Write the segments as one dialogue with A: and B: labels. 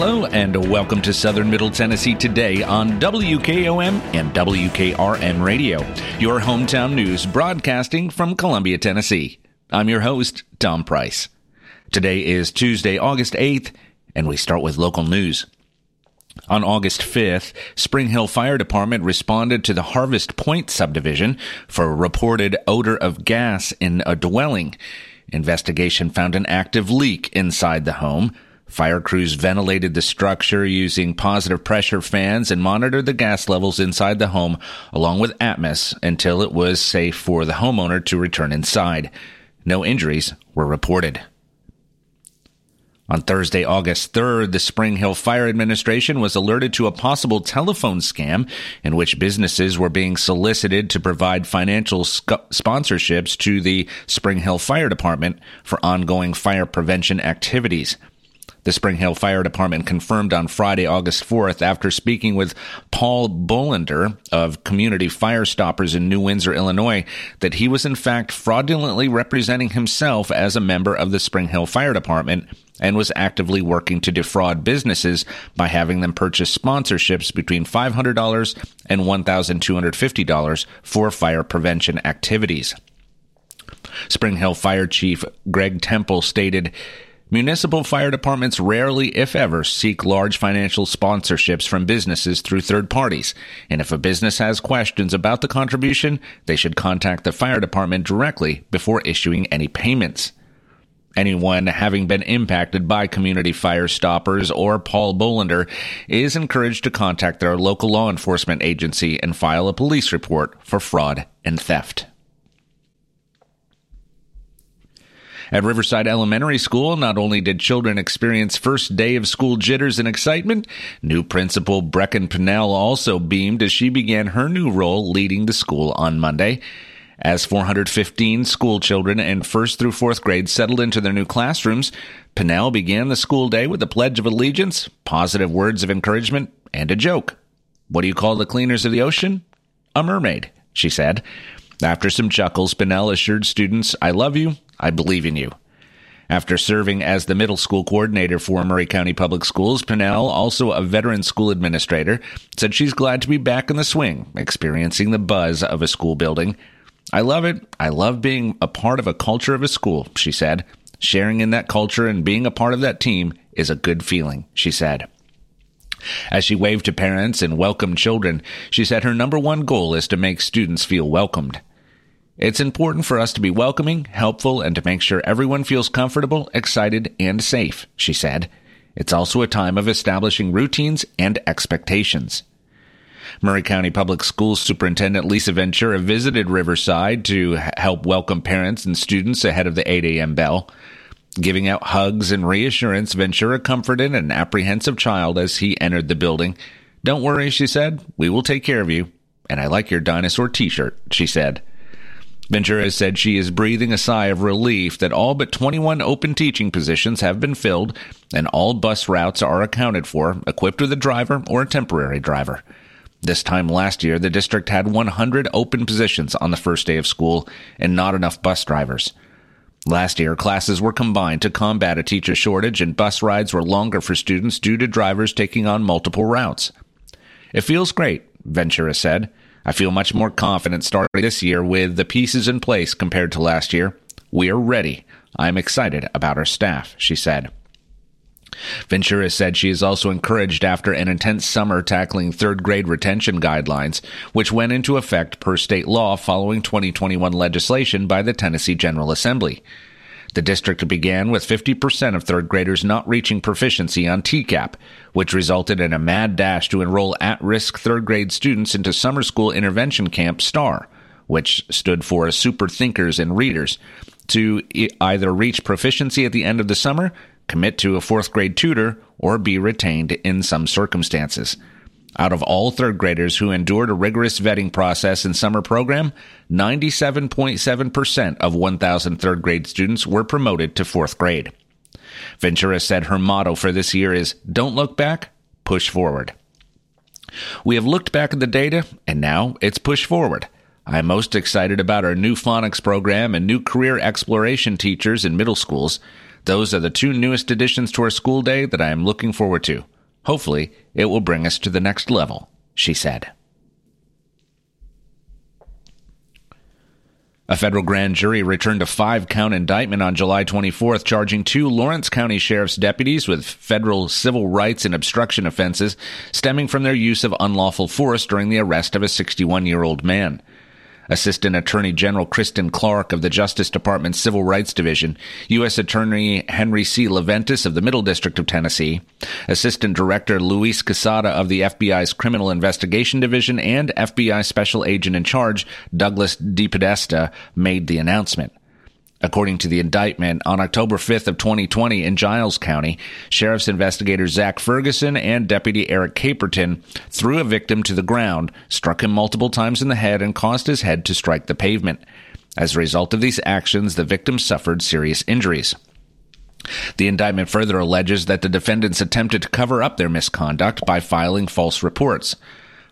A: Hello and welcome to Southern Middle Tennessee today on WKOM and WKRM Radio, your hometown news broadcasting from Columbia, Tennessee. I'm your host, Tom Price. Today is Tuesday, August 8th, and we start with local news. On August 5th, Spring Hill Fire Department responded to the Harvest Point subdivision for a reported odor of gas in a dwelling. Investigation found an active leak inside the home. Fire crews ventilated the structure using positive pressure fans and monitored the gas levels inside the home along with Atmos until it was safe for the homeowner to return inside. No injuries were reported. On Thursday, August 3rd, the Spring Hill Fire Administration was alerted to a possible telephone scam in which businesses were being solicited to provide financial sc- sponsorships to the Spring Hill Fire Department for ongoing fire prevention activities. The Spring Hill Fire Department confirmed on Friday, August 4th, after speaking with Paul Bolander of Community Fire Stoppers in New Windsor, Illinois, that he was in fact fraudulently representing himself as a member of the Spring Hill Fire Department and was actively working to defraud businesses by having them purchase sponsorships between $500 and $1,250 for fire prevention activities. Spring Hill Fire Chief Greg Temple stated, Municipal fire departments rarely, if ever, seek large financial sponsorships from businesses through third parties. And if a business has questions about the contribution, they should contact the fire department directly before issuing any payments. Anyone having been impacted by community fire stoppers or Paul Bolander is encouraged to contact their local law enforcement agency and file a police report for fraud and theft. At Riverside Elementary School, not only did children experience first day of school jitters and excitement, new principal Brecken Pinnell also beamed as she began her new role leading the school on Monday. As 415 school children in first through fourth grade settled into their new classrooms, Pinnell began the school day with a pledge of allegiance, positive words of encouragement, and a joke. What do you call the cleaners of the ocean? A mermaid, she said. After some chuckles, Pinnell assured students, I love you, I believe in you. After serving as the middle school coordinator for Maury County Public Schools, Pinnell, also a veteran school administrator, said she's glad to be back in the swing, experiencing the buzz of a school building. I love it. I love being a part of a culture of a school, she said. Sharing in that culture and being a part of that team is a good feeling, she said. As she waved to parents and welcomed children, she said her number one goal is to make students feel welcomed. It's important for us to be welcoming, helpful, and to make sure everyone feels comfortable, excited, and safe, she said. It's also a time of establishing routines and expectations. Maury County Public Schools Superintendent Lisa Ventura visited Riverside to help welcome parents and students ahead of the 8 a.m. bell. Giving out hugs and reassurance, Ventura comforted an apprehensive child as he entered the building. Don't worry, she said. We will take care of you. And I like your dinosaur t shirt, she said. Ventura said she is breathing a sigh of relief that all but 21 open teaching positions have been filled and all bus routes are accounted for, equipped with a driver or a temporary driver. This time last year, the district had 100 open positions on the first day of school and not enough bus drivers. Last year, classes were combined to combat a teacher shortage and bus rides were longer for students due to drivers taking on multiple routes. It feels great, Ventura said. I feel much more confident starting this year with the pieces in place compared to last year. We are ready. I am excited about our staff, she said. Ventura said she is also encouraged after an intense summer tackling third grade retention guidelines, which went into effect per state law following 2021 legislation by the Tennessee General Assembly. The district began with 50% of third graders not reaching proficiency on TCAP, which resulted in a mad dash to enroll at risk third grade students into summer school intervention camp STAR, which stood for Super Thinkers and Readers, to either reach proficiency at the end of the summer, commit to a fourth grade tutor, or be retained in some circumstances. Out of all third graders who endured a rigorous vetting process in summer program, 97.7% of 1,000 third grade students were promoted to fourth grade. Ventura said her motto for this year is Don't look back, push forward. We have looked back at the data, and now it's push forward. I'm most excited about our new phonics program and new career exploration teachers in middle schools. Those are the two newest additions to our school day that I am looking forward to. Hopefully, it will bring us to the next level, she said. A federal grand jury returned a five count indictment on July 24th, charging two Lawrence County Sheriff's deputies with federal civil rights and obstruction offenses stemming from their use of unlawful force during the arrest of a 61 year old man. Assistant Attorney General Kristen Clarke of the Justice Department's Civil Rights Division, U.S. Attorney Henry C. Leventis of the Middle District of Tennessee, Assistant Director Luis Quesada of the FBI's Criminal Investigation Division, and FBI Special Agent in Charge Douglas DePodesta made the announcement. According to the indictment, on October 5th of 2020 in Giles County, sheriff's investigator Zach Ferguson and Deputy Eric Caperton threw a victim to the ground, struck him multiple times in the head, and caused his head to strike the pavement. As a result of these actions, the victim suffered serious injuries. The indictment further alleges that the defendants attempted to cover up their misconduct by filing false reports.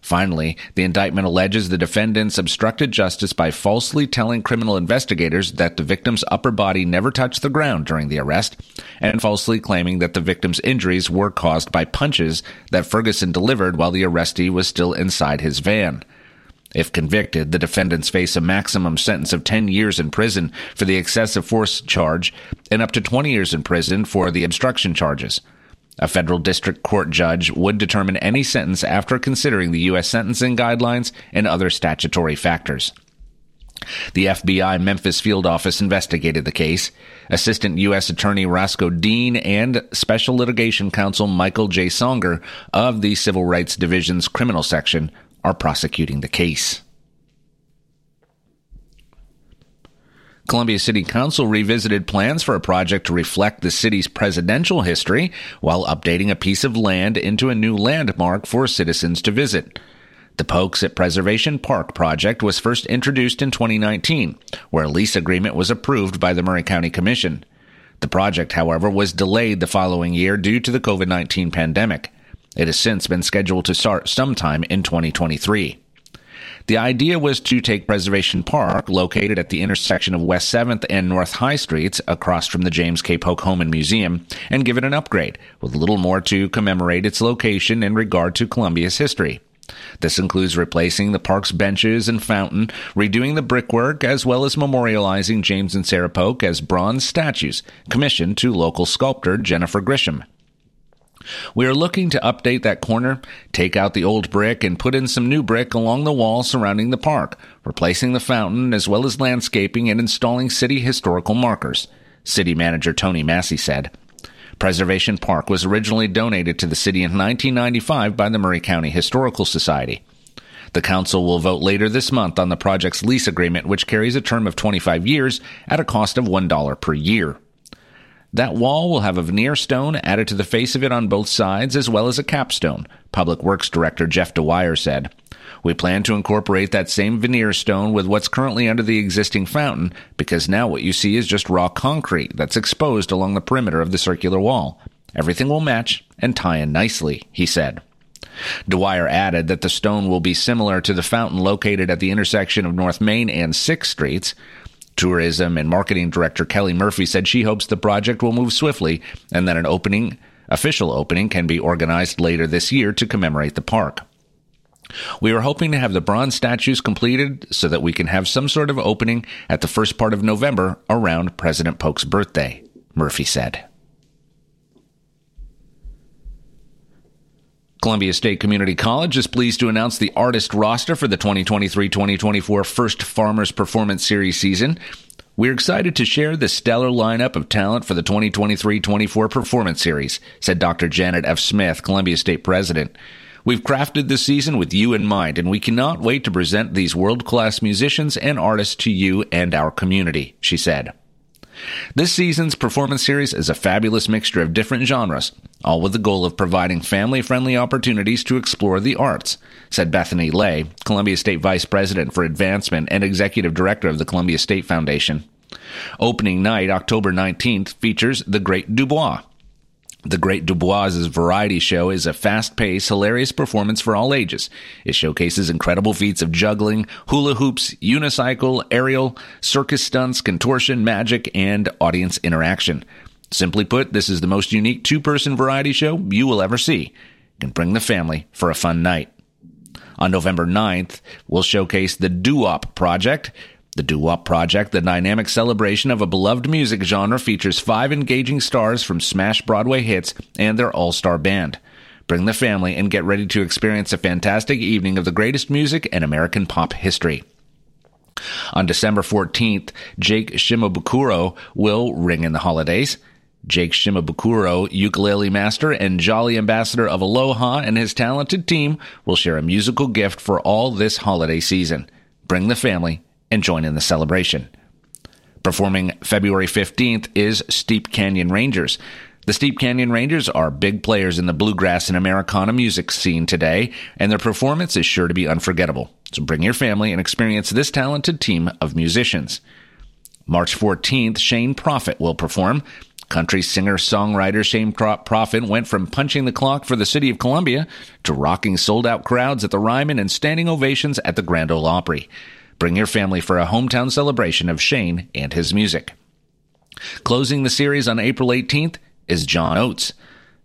A: Finally, the indictment alleges the defendants obstructed justice by falsely telling criminal investigators that the victim's upper body never touched the ground during the arrest, and falsely claiming that the victim's injuries were caused by punches that Ferguson delivered while the arrestee was still inside his van. If convicted, the defendants face a maximum sentence of 10 years in prison for the excessive force charge and up to 20 years in prison for the obstruction charges. A federal district court judge would determine any sentence after considering the U.S. sentencing guidelines and other statutory factors. The FBI Memphis field office investigated the case. Assistant U.S. Attorney Roscoe Dean and Special Litigation Counsel Michael J. Songer of the Civil Rights Division's criminal section are prosecuting the case. Columbia City Council revisited plans for a project to reflect the city's presidential history while updating a piece of land into a new landmark for citizens to visit. The Polks at Preservation Park project was first introduced in 2019, where a lease agreement was approved by the Maury County Commission. The project, however, was delayed the following year due to the COVID 19 pandemic. It has since been scheduled to start sometime in 2023. The idea was to take Preservation Park, located at the intersection of West 7th and North High Streets, across from the James K. Polk Home and Museum, and give it an upgrade, with a little more to commemorate its location in regard to Columbia's history. This includes replacing the park's benches and fountain, redoing the brickwork, as well as memorializing James and Sarah Polk as bronze statues commissioned to local sculptor Jennifer Grisham. We are looking to update that corner, take out the old brick, and put in some new brick along the wall surrounding the park, replacing the fountain as well as landscaping and installing city historical markers, City Manager Tony Massey said. Preservation Park was originally donated to the city in 1995 by the Maury County Historical Society. The council will vote later this month on the project's lease agreement, which carries a term of 25 years at a cost of $1 per year. That wall will have a veneer stone added to the face of it on both sides, as well as a capstone, Public Works Director Jeff Dwyer said. We plan to incorporate that same veneer stone with what's currently under the existing fountain, because now what you see is just raw concrete that's exposed along the perimeter of the circular wall. Everything will match and tie in nicely, he said. Dwyer added that the stone will be similar to the fountain located at the intersection of North Main and 6th Streets. Tourism and Marketing Director Kelly Murphy said she hopes the project will move swiftly and that an opening, official opening, can be organized later this year to commemorate the park. We are hoping to have the bronze statues completed so that we can have some sort of opening at the first part of November around President Polk's birthday, Murphy said. Columbia State Community College is pleased to announce the artist roster for the 2023-2024 First Farmers Performance Series season. We're excited to share the stellar lineup of talent for the 2023-24 Performance Series, said Dr. Janet F. Smith, Columbia State President. We've crafted this season with you in mind, and we cannot wait to present these world-class musicians and artists to you and our community, she said. This season's performance series is a fabulous mixture of different genres, all with the goal of providing family friendly opportunities to explore the arts, said Bethany Lay, Columbia State Vice President for Advancement and Executive Director of the Columbia State Foundation. Opening night, October 19th, features The Great Dubois, the Great Dubois' variety show is a fast-paced, hilarious performance for all ages. It showcases incredible feats of juggling, hula hoops, unicycle, aerial, circus stunts, contortion, magic, and audience interaction. Simply put, this is the most unique two person variety show you will ever see. You can bring the family for a fun night. On November 9th, we'll showcase the Doo-Wop Project. The Doo-Wop Project, the dynamic celebration of a beloved music genre, features five engaging stars from smash Broadway hits and their all-star band. Bring the family and get ready to experience a fantastic evening of the greatest music in American pop history. On December 14th, Jake Shimabukuro will ring in the holidays. Jake Shimabukuro, ukulele master and jolly ambassador of Aloha, and his talented team will share a musical gift for all this holiday season. Bring the family and join in the celebration. Performing February 15th is Steep Canyon Rangers. The Steep Canyon Rangers are big players in the bluegrass and Americana music scene today, and their performance is sure to be unforgettable. So bring your family and experience this talented team of musicians. March 14th, Shane Profitt will perform. Country singer songwriter Shane Profitt went from punching the clock for the city of Columbia to rocking sold out crowds at the Ryman and standing ovations at the Grand Ole Opry. Bring your family for a hometown celebration of Shane and his music. Closing the series on April 18th is John Oates.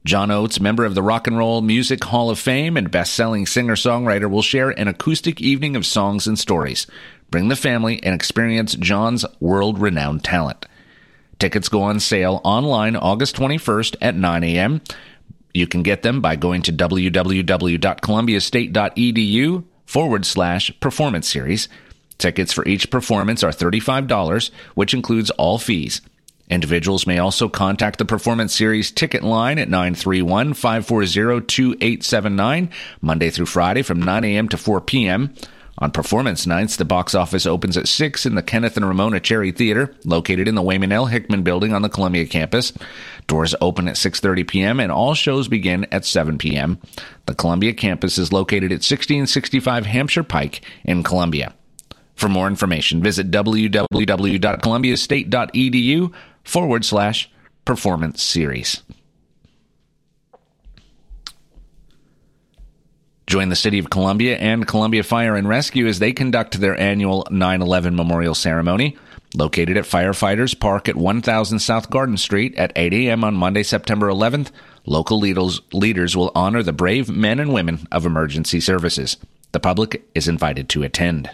A: John Oates, member of the Rock and Roll Music Hall of Fame and best-selling singer-songwriter, will share an acoustic evening of songs and stories. Bring the family and experience John's world-renowned talent. Tickets go on sale online August 21st at 9 a.m. You can get them by going to www.columbiastate.edu forward slash performance series. Tickets for each performance are $35, which includes all fees. Individuals may also contact the Performance Series ticket line at 931 540 2879, Monday through Friday from 9 a.m. to 4 p.m. On performance nights, the box office opens at 6 in the Kenneth and Ramona Cherry Theater, located in the Waymon L. Hickman building on the Columbia campus. Doors open at 6:30 p.m. and all shows begin at 7 p.m. The Columbia campus is located at 1665 Hampshire Pike in Columbia. For more information, visit www.columbiastate.edu forward slash performance series. Join the City of Columbia and Columbia Fire and Rescue as they conduct their annual 9 11 memorial ceremony. Located at Firefighters Park at 1000 South Garden Street at 8 a.m. on Monday, September 11th, local leaders, leaders will honor the brave men and women of emergency services. The public is invited to attend.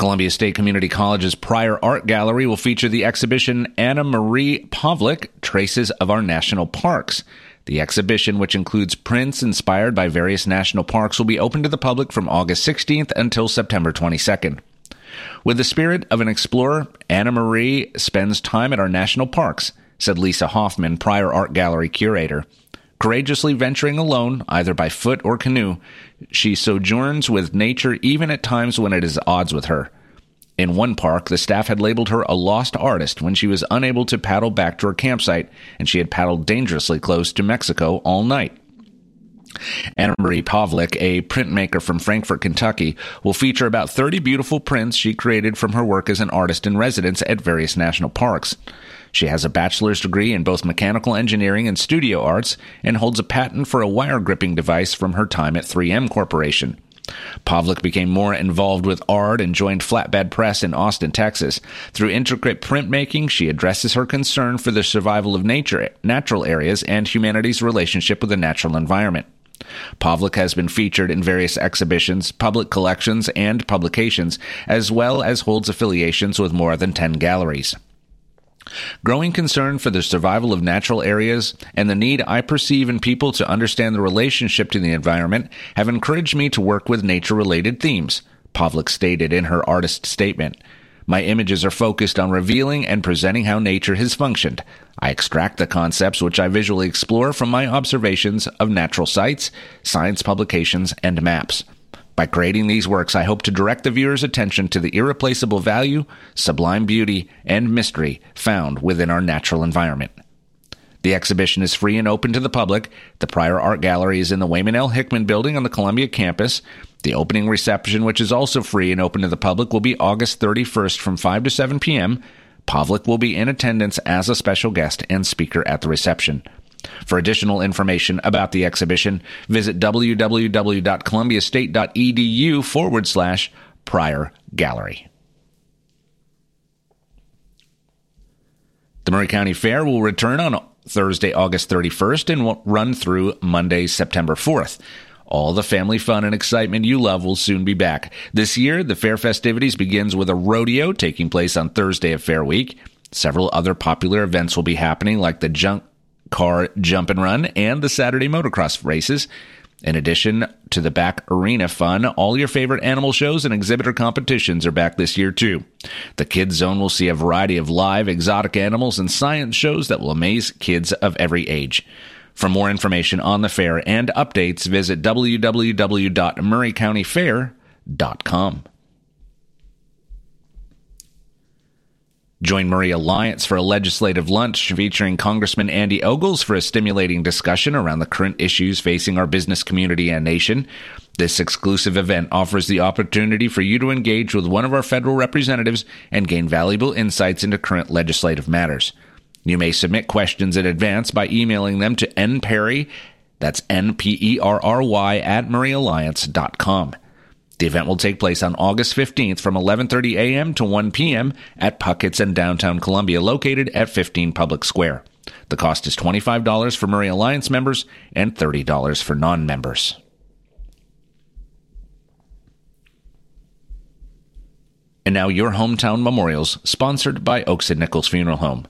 A: Columbia State Community College's Pryor Art Gallery will feature the exhibition Anna Marie Pavlik Traces of Our National Parks. The exhibition, which includes prints inspired by various national parks, will be open to the public from August 16th until September 22nd. With the spirit of an explorer, Anna Marie spends time at our national parks, said Lisa Hoffman, Pryor Art Gallery curator. Courageously venturing alone, either by foot or canoe, she sojourns with nature even at times when it is odds with her. In one park, the staff had labeled her a lost artist when she was unable to paddle back to her campsite, and she had paddled dangerously close to Mexico all night. Anna Marie Pavlik, a printmaker from Frankfort, Kentucky, will feature about 30 beautiful prints she created from her work as an artist in residence at various national parks. She has a bachelor's degree in both mechanical engineering and studio arts and holds a patent for a wire gripping device from her time at 3M Corporation. Pavlik became more involved with art and joined Flatbed Press in Austin, Texas. Through intricate printmaking, she addresses her concern for the survival of nature, natural areas, and humanity's relationship with the natural environment. Pavlik has been featured in various exhibitions, public collections, and publications, as well as holds affiliations with more than 10 galleries. Growing concern for the survival of natural areas and the need I perceive in people to understand the relationship to the environment have encouraged me to work with nature related themes, Pavlik stated in her artist statement. My images are focused on revealing and presenting how nature has functioned. I extract the concepts which I visually explore from my observations of natural sites, science publications, and maps. By creating these works, I hope to direct the viewer's attention to the irreplaceable value, sublime beauty, and mystery found within our natural environment. The exhibition is free and open to the public. The Pryor Art Gallery is in the Waymon L. Hickman building on the Columbia campus. The opening reception, which is also free and open to the public, will be August 31st from 5 to 7 p.m. Pavlik will be in attendance as a special guest and speaker at the reception. For additional information about the exhibition, visit www.columbiastate.edu forward slash prior gallery. The Maury County Fair will return on Thursday, August 31st and will run through Monday, September 4th. All the family fun and excitement you love will soon be back. This year, the fair festivities begins with a rodeo taking place on Thursday of Fair Week. Several other popular events will be happening like the junk car jump and run and the Saturday motocross races. In addition to the back arena fun, all your favorite animal shows and exhibitor competitions are back this year too. The Kids Zone will see a variety of live, exotic animals and science shows that will amaze kids of every age. For more information on the fair and updates, visit www.maurycountyfair.com. Join Maury Alliance for a legislative lunch featuring Congressman Andy Ogles for a stimulating discussion around the current issues facing our business community and nation. This exclusive event offers the opportunity for you to engage with one of our federal representatives and gain valuable insights into current legislative matters. You may submit questions in advance by emailing them to nperry, that's N-P-E-R-R-Y, at mauryalliance.com. The event will take place on August 15th from 11:30 a.m. to 1 p.m. at Puckett's in downtown Columbia, located at 15 Public Square. The cost is $25 for Maury Alliance members and $30 for non-members. And now your hometown memorials, sponsored by Oakes and Nichols Funeral Home.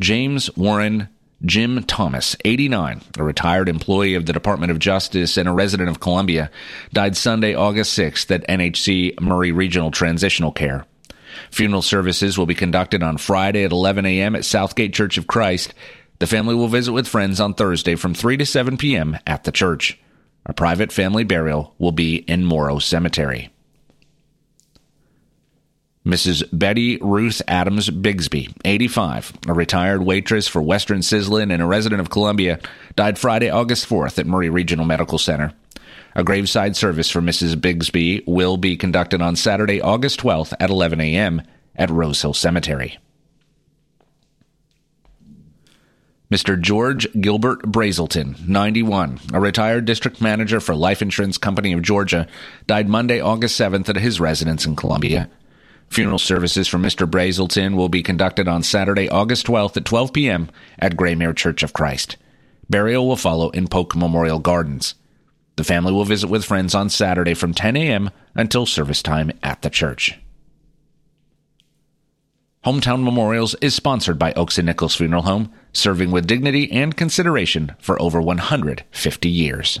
A: James Warren Jim Thomas, 89, a retired employee of the Department of Justice and a resident of Columbia, died Sunday, August 6th at NHC Maury Regional Transitional Care. Funeral services will be conducted on Friday at 11 a.m. at Southgate Church of Christ. The family will visit with friends on Thursday from 3 to 7 p.m. at the church. A private family burial will be in Morrow Cemetery. Mrs. Betty Ruth Adams Bigsby, 85, a retired waitress for Western Sizzlin and a resident of Columbia, died Friday, August 4th at Maury Regional Medical Center. A graveside service for Mrs. Bigsby will be conducted on Saturday, August 12th at 11 a.m. at Rose Hill Cemetery. Mr. George Gilbert Brazelton, 91, a retired district manager for Life Insurance Company of Georgia, died Monday, August 7th at his residence in Columbia. Funeral services for Mr. Brazelton will be conducted on Saturday, August 12th at 12 p.m. at Graymere Church of Christ. Burial will follow in Polk Memorial Gardens. The family will visit with friends on Saturday from 10 a.m. until service time at the church. Hometown Memorials is sponsored by Oakes and Nichols Funeral Home, serving with dignity and consideration for over 150 years.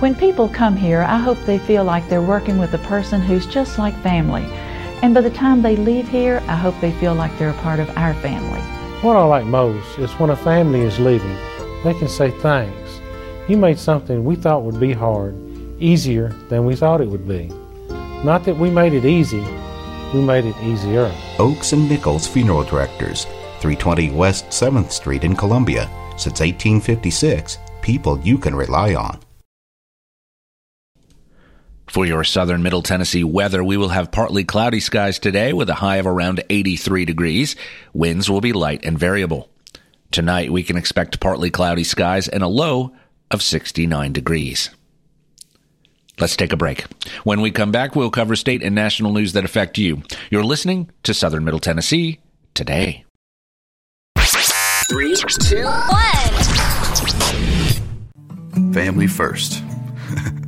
B: When people come here, I hope they feel like they're working with a person who's just like family. And by the time they leave here, I hope they feel like they're a part of our family.
C: What I like most is when a family is leaving, they can say thanks. You made something we thought would be hard easier than we thought it would be. Not that we made it easy, we made it easier.
D: Oakes and Nichols Funeral Directors, 320 West 7th Street in Columbia. Since 1856, people you can rely on.
A: For your southern middle Tennessee weather, we will have partly cloudy skies today with a high of around 83 degrees. Winds will be light and variable. Tonight, we can expect partly cloudy skies and a low of 69 degrees. Let's take a break. When we come back, we'll cover state and national news that affect you. You're listening to Southern Middle Tennessee today.
E: Three, two, one.
F: Family first.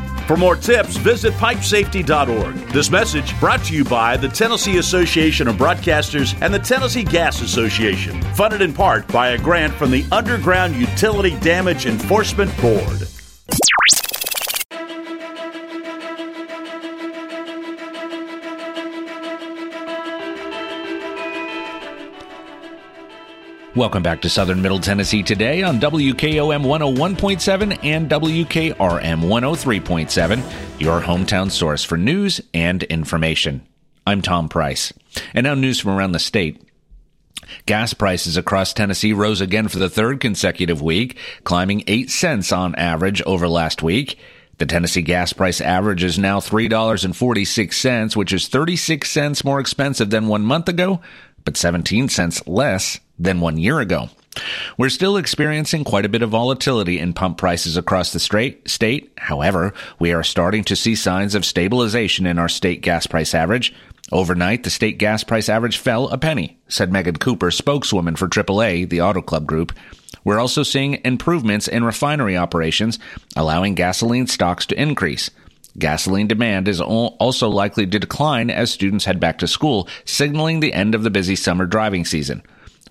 G: For more tips, visit pipesafety.org. This message brought to you by the Tennessee Association of Broadcasters and the Tennessee Gas Association, funded in part by a grant from the Underground Utility Damage Enforcement Board.
A: Welcome back to Southern Middle Tennessee today on WKOM 101.7 and WKRM 103.7, your hometown source for news and information. I'm Tom Price. And now news from around the state. Gas prices across Tennessee rose again for the third consecutive week, climbing 8 cents on average over last week. The Tennessee gas price average is now $3.46, which is 36 cents more expensive than one month ago, but 17 cents less than one year ago. We're still experiencing quite a bit of volatility in pump prices across the state. However, we are starting to see signs of stabilization in our state gas price average. Overnight, the state gas price average fell a penny, said Megan Cooper, spokeswoman for AAA, the Auto Club Group. We're also seeing improvements in refinery operations, allowing gasoline stocks to increase. Gasoline demand is also likely to decline as students head back to school, signaling the end of the busy summer driving season.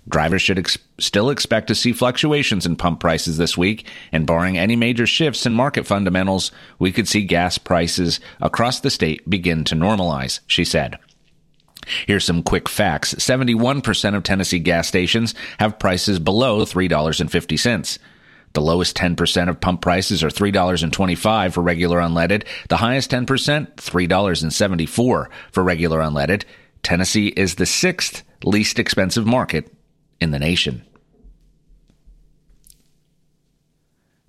A: Drivers should ex- still expect to see fluctuations in pump prices this week, and barring any major shifts in market fundamentals, we could see gas prices across the state begin to normalize, she said. Here's some quick facts 71% of Tennessee gas stations have prices below $3.50. The lowest 10% of pump prices are $3.25 for regular unleaded. The highest 10%, $3.74 for regular unleaded. Tennessee is the sixth least expensive market in the nation.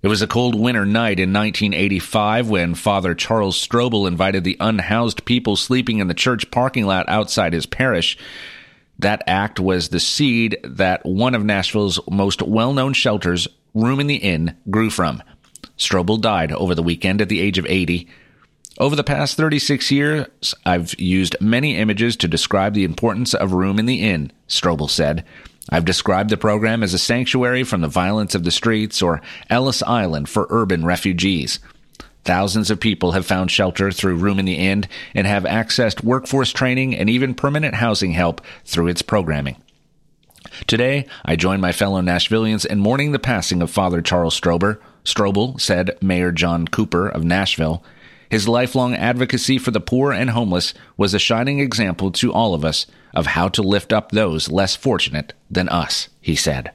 A: It was a cold winter night in 1985 when Father Charles Strobel invited the unhoused people sleeping in the church parking lot outside his parish. That act was the seed that one of Nashville's most well known shelters, Room in the Inn, grew from. Strobel died over the weekend at the age of 80. Over the past 36 years, I've used many images to describe the importance of room in the inn, Strobel said. I've described the program as a sanctuary from the violence of the streets or Ellis Island for urban refugees. Thousands of people have found shelter through Room in the Inn and have accessed workforce training and even permanent housing help through its programming. Today, I join my fellow Nashvillians in mourning the passing of Father Charles Strober. Strobel, said Mayor John Cooper of Nashville. His lifelong advocacy for the poor and homeless was a shining example to all of us of how to lift up those less fortunate than us, he said.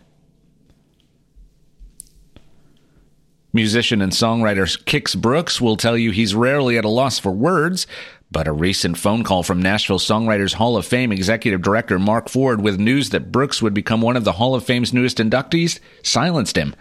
A: Musician and songwriter Kix Brooks will tell you he's rarely at a loss for words, but a recent phone call from Nashville Songwriters Hall of Fame executive director Mark Ford with news that Brooks would become one of the Hall of Fame's newest inductees silenced him.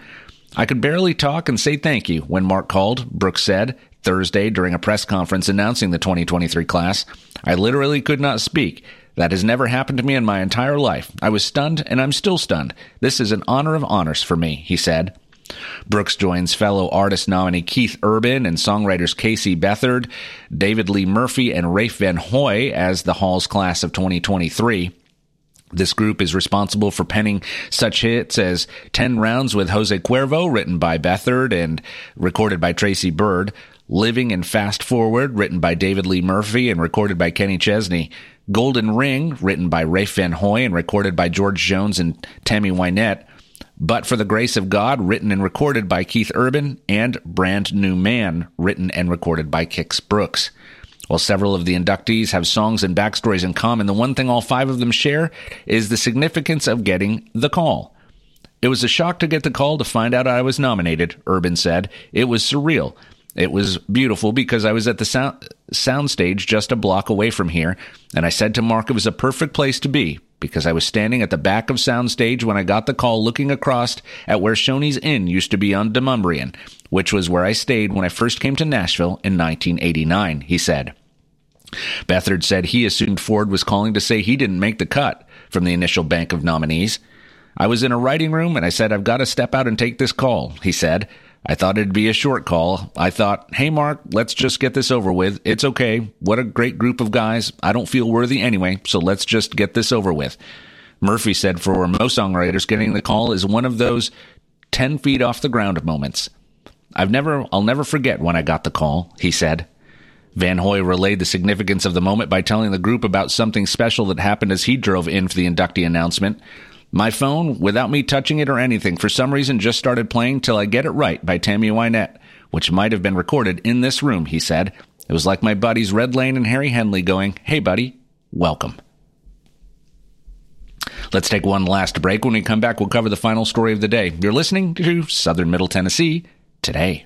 A: I could barely talk and say thank you when Mark called, Brooks said Thursday during a press conference announcing the 2023 class. I literally could not speak. That has never happened to me in my entire life. I was stunned and I'm still stunned. This is an honor of honors for me, he said. Brooks joins fellow artist nominee Keith Urban and songwriters Casey Beathard, David Lee Murphy, and Rafe Van Hoy as the Hall's class of 2023. This group is responsible for penning such hits as 10 Rounds with Jose Cuervo, written by Beathard and recorded by Tracy Byrd, Living in Fast Forward, written by David Lee Murphy and recorded by Kenny Chesney, Golden Ring, written by Ray Van Hoy and recorded by George Jones and Tammy Wynette, but for the Grace of God, written and recorded by Keith Urban, and Brand New Man, written and recorded by Kix Brooks. While several of the inductees have songs and backstories in common, the one thing all five of them share is the significance of getting the call. It was a shock to get the call to find out I was nominated, Urban said. It was surreal. It was beautiful because I was at the sound soundstage just a block away from here, and I said to Mark it was a perfect place to be because I was standing at the back of soundstage when I got the call looking across at where Shoney's Inn used to be on Demonbreun, which was where I stayed when I first came to Nashville in 1989, he said. Beathard said he assumed Ford was calling to say he didn't make the cut from the initial bank of nominees. I was in a writing room and I said, I've got to step out and take this call, he said. I thought it'd be a short call. I thought, hey, Mark, let's just get this over with. It's okay. What a great group of guys. I don't feel worthy anyway, so let's just get this over with. Murphy said for most songwriters, getting the call is one of those 10 feet off the ground moments. I've never, I'll never forget when I got the call, he said. Van Hoy relayed the significance of the moment by telling the group about something special that happened as he drove in for the inductee announcement. My phone, without me touching it or anything, for some reason just started playing Till I Get It Right by Tammy Wynette, which might have been recorded in this room, he said. It was like my buddies Red Lane and Harry Henley going, Hey, buddy, welcome. Let's take one last break. When we come back, we'll cover the final story of the day. You're listening to Southern Middle Tennessee today.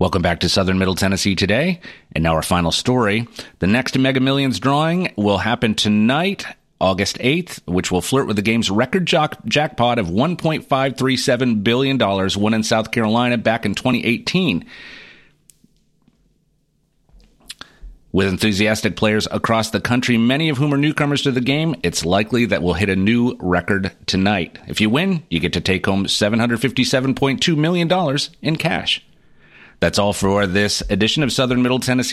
A: Welcome back to Southern Middle Tennessee today. And now our final story. The next Mega Millions drawing will happen tonight, August 8th, which will flirt with the game's record jack- jackpot of $1.537 billion won in South Carolina back in 2018. With enthusiastic players across the country, many of whom are newcomers to the game, it's likely that we'll hit a new record tonight. If you win, you get to take home $757.2 million in cash. That's all for this edition of Southern Middle Tennessee